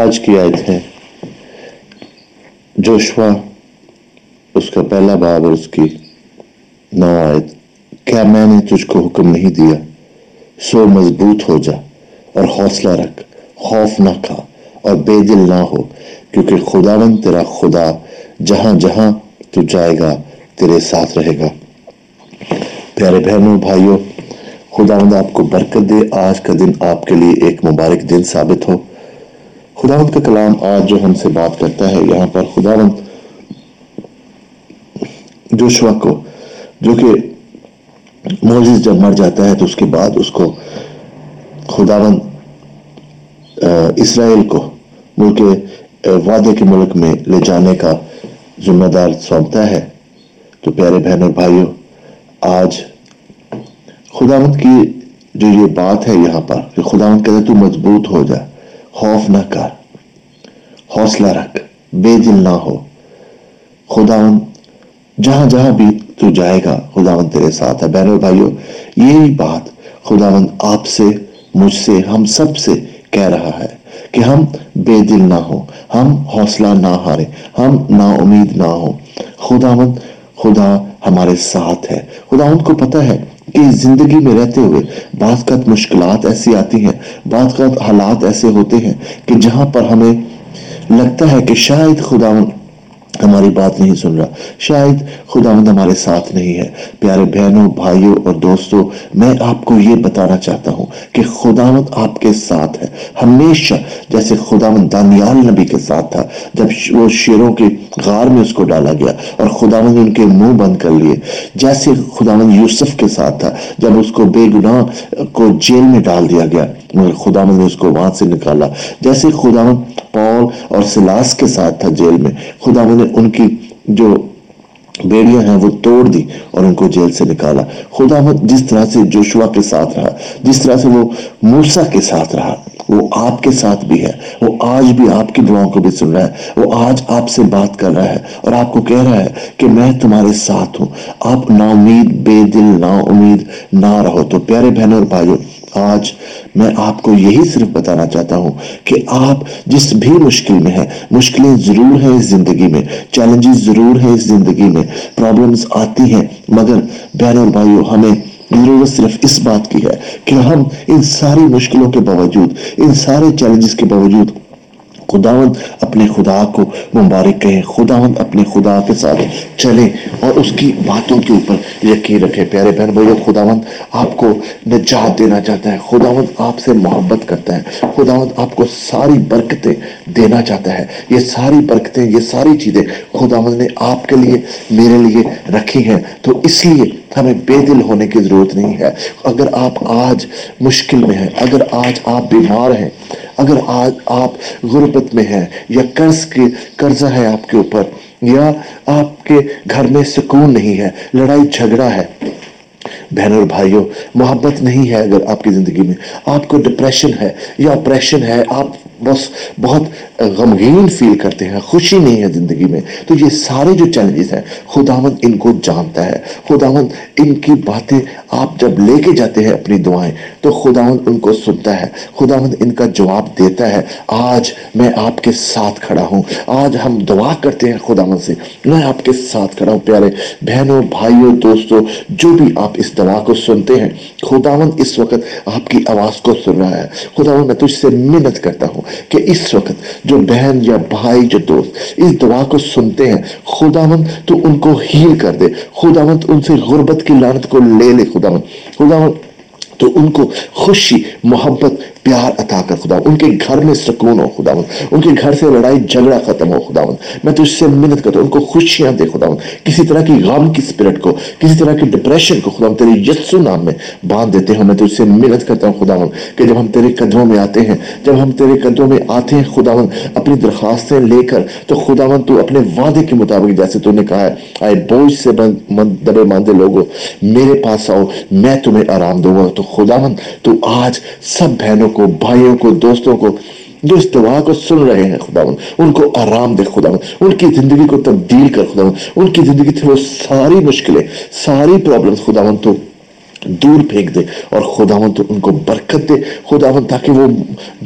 آج کی آیت ہے۔ جوشوا، اس کا پہلا باب اور اس کی نو آیت۔ کیا میں نے تجھ کو حکم نہیں دیا؟ سو مضبوط ہو جا اور حوصلہ رکھ۔ خوف نہ کھا اور بے دل نہ ہو، کیونکہ خداون تیرا خدا جہاں جہاں تو جائے گا، تیرے ساتھ رہے گا۔ پیارے بہنوں، بھائیوں، خداوند آپ کو برکت دے۔ آج کا دن آپ کے لیے ایک مبارک دن ثابت ہو۔ خداوند کا کلام آج جو ہم سے بات کرتا ہے، یہاں پر خداوند جوشوا کو، جو کہ موزیز جب مر جاتا ہے تو اس کے بعد اس کو خداوند اسرائیل کو ملک وعدے کے ملک میں لے جانے کا ذمہ دار سونپتا ہے۔ تو پیارے بہن اور بھائیوں، آج خداوند کی جو یہ بات ہے یہاں پر کہ خداوند کہتا ہے تو مضبوط ہو جا، خوف نہ کر۔ حوصلہ رکھ، بے دل نہ ہو۔ خداوند، جہاں جہاں بھی تو جائے گا، خداوند تیرے ساتھ ہے۔ بہنوں بھائیوں، یہی بات خداوند آپ سے، مجھ سے، ہم سب سے کہہ رہا ہے کہ ہم بے دل نہ ہو ہم حوصلہ نہ ہارے ہم نا امید نہ ہو خداوند، خدا ہمارے ساتھ ہے۔ خداوند کو پتہ ہے کہ زندگی میں رہتے ہوئے بعض قد مشکلات ایسی آتی ہیں، بعض قد حالات ایسے ہوتے ہیں کہ جہاں پر ہمیں لگتا ہے کہ شاید خداون ہماری بات نہیں سن رہا۔ شاید خداوند ہمارے ساتھ نہیں ہے۔ پیارے بہنوں، بھائیوں اور دوستوں، میں آپ کو یہ بتانا چاہتا ہوں کہ خداوند آپ کے ساتھ ہے۔ ہمیشہ جیسے خداوند دانیال نبی کے ساتھ تھا، جب وہ شیروں کے غار میں اس کو ڈالا گیا اور خداوند ان کے منہ بند کر لیے۔ جیسے خداوند یوسف کے ساتھ تھا، جب اس کو بے گناہ کو جیل میں ڈال دیا گیا، مگر خداوند نے اس کو وہاں سے نکالا۔ جیسے خداوند پول اور سلاس کے ساتھ تھا جیل میں خداوند نے ان کی جو بیڑیاں ہیں وہ توڑ دی اور ان کو جیل سے نکالا۔ خدا جس طرح سے جوشوا کے ساتھ رہا، جس طرح سے وہ موسیٰ کے ساتھ رہا، وہ آپ کے ساتھ بھی ہے، وہ آج بھی آپ کی دعاوں کو بھی سن رہا ہے، وہ آج آپ سے بات کر رہا ہے اور آپ کو کہہ رہا ہے کہ میں تمہارے ساتھ ہوں۔ آپ نا امید بے دل نا امید نہ رہو۔ تو پیارے بہنوں اور بھائیوں آج میں آپ کو یہی صرف بتانا چاہتا ہوں کہ آپ جس بھی مشکل میں ہیں، مشکلیں ضرور ہیں اس زندگی میں، چیلنجز ضرور ہیں اس زندگی میں پرابلمز آتی ہیں، مگر بہن اور بھائیوں ہمیں ضرورت صرف اس بات کی ہے کہ ہم ان ساری مشکلوں کے باوجود، ان سارے چیلنجز کے باوجود خداوند اپنے خدا کو مبارک کہیں خداوند اپنے خدا کے ساتھ چلے اور اس کی باتوں کے اوپر یقین رکھے۔ پیارے بہن بھائی خداوند آپ کو نجات دینا چاہتا ہے، خداوند آپ سے محبت کرتا ہے، خداوند آپ کو ساری برکتیں دینا چاہتا ہے۔ یہ ساری برکتیں، یہ ساری چیزیں خداوند نے آپ کے لیے، میرے لیے رکھی ہیں۔ تو اس لیے ہمیں بے دل ہونے کی ضرورت نہیں ہے۔ اگر آپ آج مشکل میں ہیں، اگر آج آپ بیمار ہیں اگر آج آپ غربت میں ہیں یا قرض کے قرضہ ہے آپ کے اوپر، یا آپ کے گھر میں سکون نہیں ہے، لڑائی جھگڑا ہے بہن اور بھائیوں، محبت نہیں ہے اگر آپ کی زندگی میں، آپ کو ڈپریشن ہے یا اپریشن ہے، آپ بس بہت غمگین فیل کرتے ہیں، خوشی نہیں ہے زندگی میں۔ تو یہ سارے جو چیلنجز ہیں، خداوند ان کو جانتا ہے۔ خداوند ان کی باتیں آپ جب لے کے جاتے ہیں اپنی دعائیں، تو خداوند ان کو سنتا ہے۔ خداوند ان کا جواب دیتا ہے۔ آج میں آپ کے ساتھ کھڑا ہوں۔ آج ہم دعا کرتے ہیں خداوند سے۔ میں آپ کے ساتھ کھڑا ہوں، پیارے بہنوں، بھائیوں، دوستوں، جو بھی آپ اس دعا کو سنتے ہیں، خداوند اس وقت آپ کی آواز کو سن رہا ہے۔ خداوند، میں تجھ سے منت کرتا ہوں۔ کہ اس وقت جو بہن یا بھائی جو دوست اس دعا کو سنتے ہیں، خداوند تو ان کو ہیل کر دے۔ خداوند ان سے غربت کی لانت کو لے لے، خداوند۔ خداوند تو ان کو خوشی، محبت پیار عطا کر خدا ان کے گھر میں سکون ہو خدا ان کے گھر سے لڑائی جھگڑا ختم ہو خدا میں تجھ سے منت کرتا ہوں، ان کو خوشیاں دے خدا کسی طرح کی غم کی سپرٹ کو، کسی طرح کی ڈپریشن کو خدا تیری یسو نام میں باندھ دیتے ہیں۔ میں تجھ سے منت کرتا ہوں خدا کہ جب ہم تیرے قدموں میں آتے ہیں، جب ہم تیرے قدموں میں آتے ہیں خدا اپنی درخواستیں لے کر، تو خدا تو اپنے وعدے کے مطابق جیسے تو نے کہا ہے، آئے بوجھ سے دبے ماندے لوگوں، میرے پاس آؤ، میں تمہیں آرام دوں گا۔ تو خدا تو آج سب بہنوں کو، بھائیوں کو، دوستوں کو جو اس دعا کو سن رہے ہیں خدا ان کو آرام دے خدا ان کی زندگی کو تبدیل کر خدا ان کی زندگی تھی وہ ساری مشکلیں، ساری پرابلمز خدا تو دور پھینک دے اور خداون تو ان کو برکت دے۔ خداون تاکہ وہ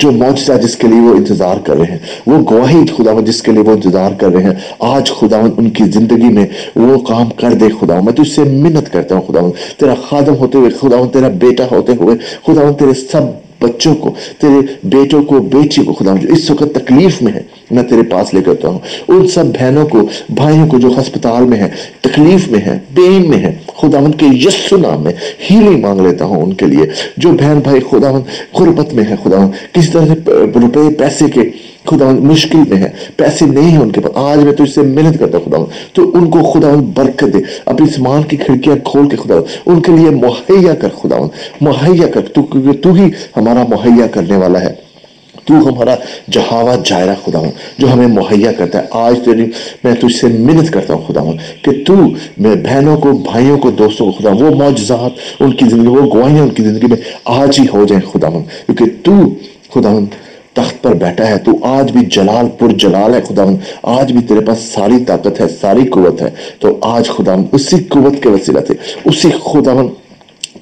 جو معجزہ جس کے لیے وہ انتظار کر رہے ہیں، وہ گواہی خداون جس کے لیے وہ انتظار کر رہے ہیں، آج خداون ان کی زندگی میں وہ کام کر دے خداون میں تو اس سے منت کرتا ہوں خداون تیرا خادم ہوتے ہوئے خداون تیرا بیٹا ہوتے ہوئے خداون تیرے سب بچوں کو، تیرے بیٹوں کو، بیٹی کو، خدا جو اس وقت تکلیف میں ہے، میں تیرے پاس لے کرتا ہوں ان سب بہنوں کو، بھائیوں کو جو ہسپتال میں ہیں، تکلیف میں ہیں پین میں ہیں خداوند کے یسو نام میں ہیلی مانگ لیتا ہوں ان کے لیے۔ جو بہن بھائی خداوند غربت میں ہے خداوند کسی طرح سے روپے، پیسے کے خدا مشکل میں ہے، پیسے نہیں ہیں ان کے پاس۔ آج میں تو اس سے محنت کرتا ہوں خدا تو ان کو خدا برکت دے۔ اپنی سمان کی کھڑکیاں کھول کے خدا ان کے لیے مہیا کر خدا مہیا کر تو، کیونکہ تو ہی ہمارا مہیا کرنے والا ہے۔ تو ہمارا جہاوا جائرہ خدا ہوں جو ہمیں مہیا کرتا ہے۔ آج تیری یعنی میں تو اس سے منت کرتا ہوں خدا ہوں کہ تو میں بہنوں کو، بھائیوں کو، دوستوں کو خدا ہوں وہ معجزات، ان کی زندگی، وہ گوائیاں ان کی زندگی میں آج ہی ہو جائیں خدا ہوں کیونکہ تو خدا ہوں تخت پر بیٹھا ہے تو آج بھی جلال پر جلال ہے خدا آج بھی تیرے پاس ساری طاقت ہے، ساری قوت ہے۔ تو آج خدا اسی قوت کے وسیلہ سے اسی خدا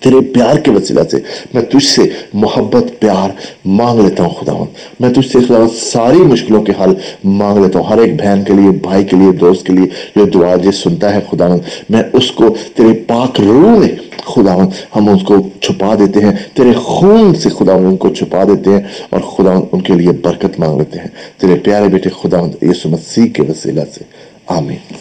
تیرے پیار کے وسیلہ سے میں تجھ سے محبت، پیار مانگ لیتا ہوں خدا میں تجھ سے خدا ساری مشکلوں کے حل مانگ لیتا ہوں، ہر ایک بہن کے لیے، بھائی کے لیے، دوست کے لیے جو دعا جی سنتا ہے خدا میں اس کو تیرے پاک روح میں خداون ہم اس کو چھپا دیتے ہیں۔ تیرے خون سے خدا ان کو چھپا دیتے ہیں اور خداون ان کے لیے برکت مانگ لیتے ہیں۔ تیرے پیارے بیٹے خدا یسو مسیح کے وسیلہ سے۔ آمین۔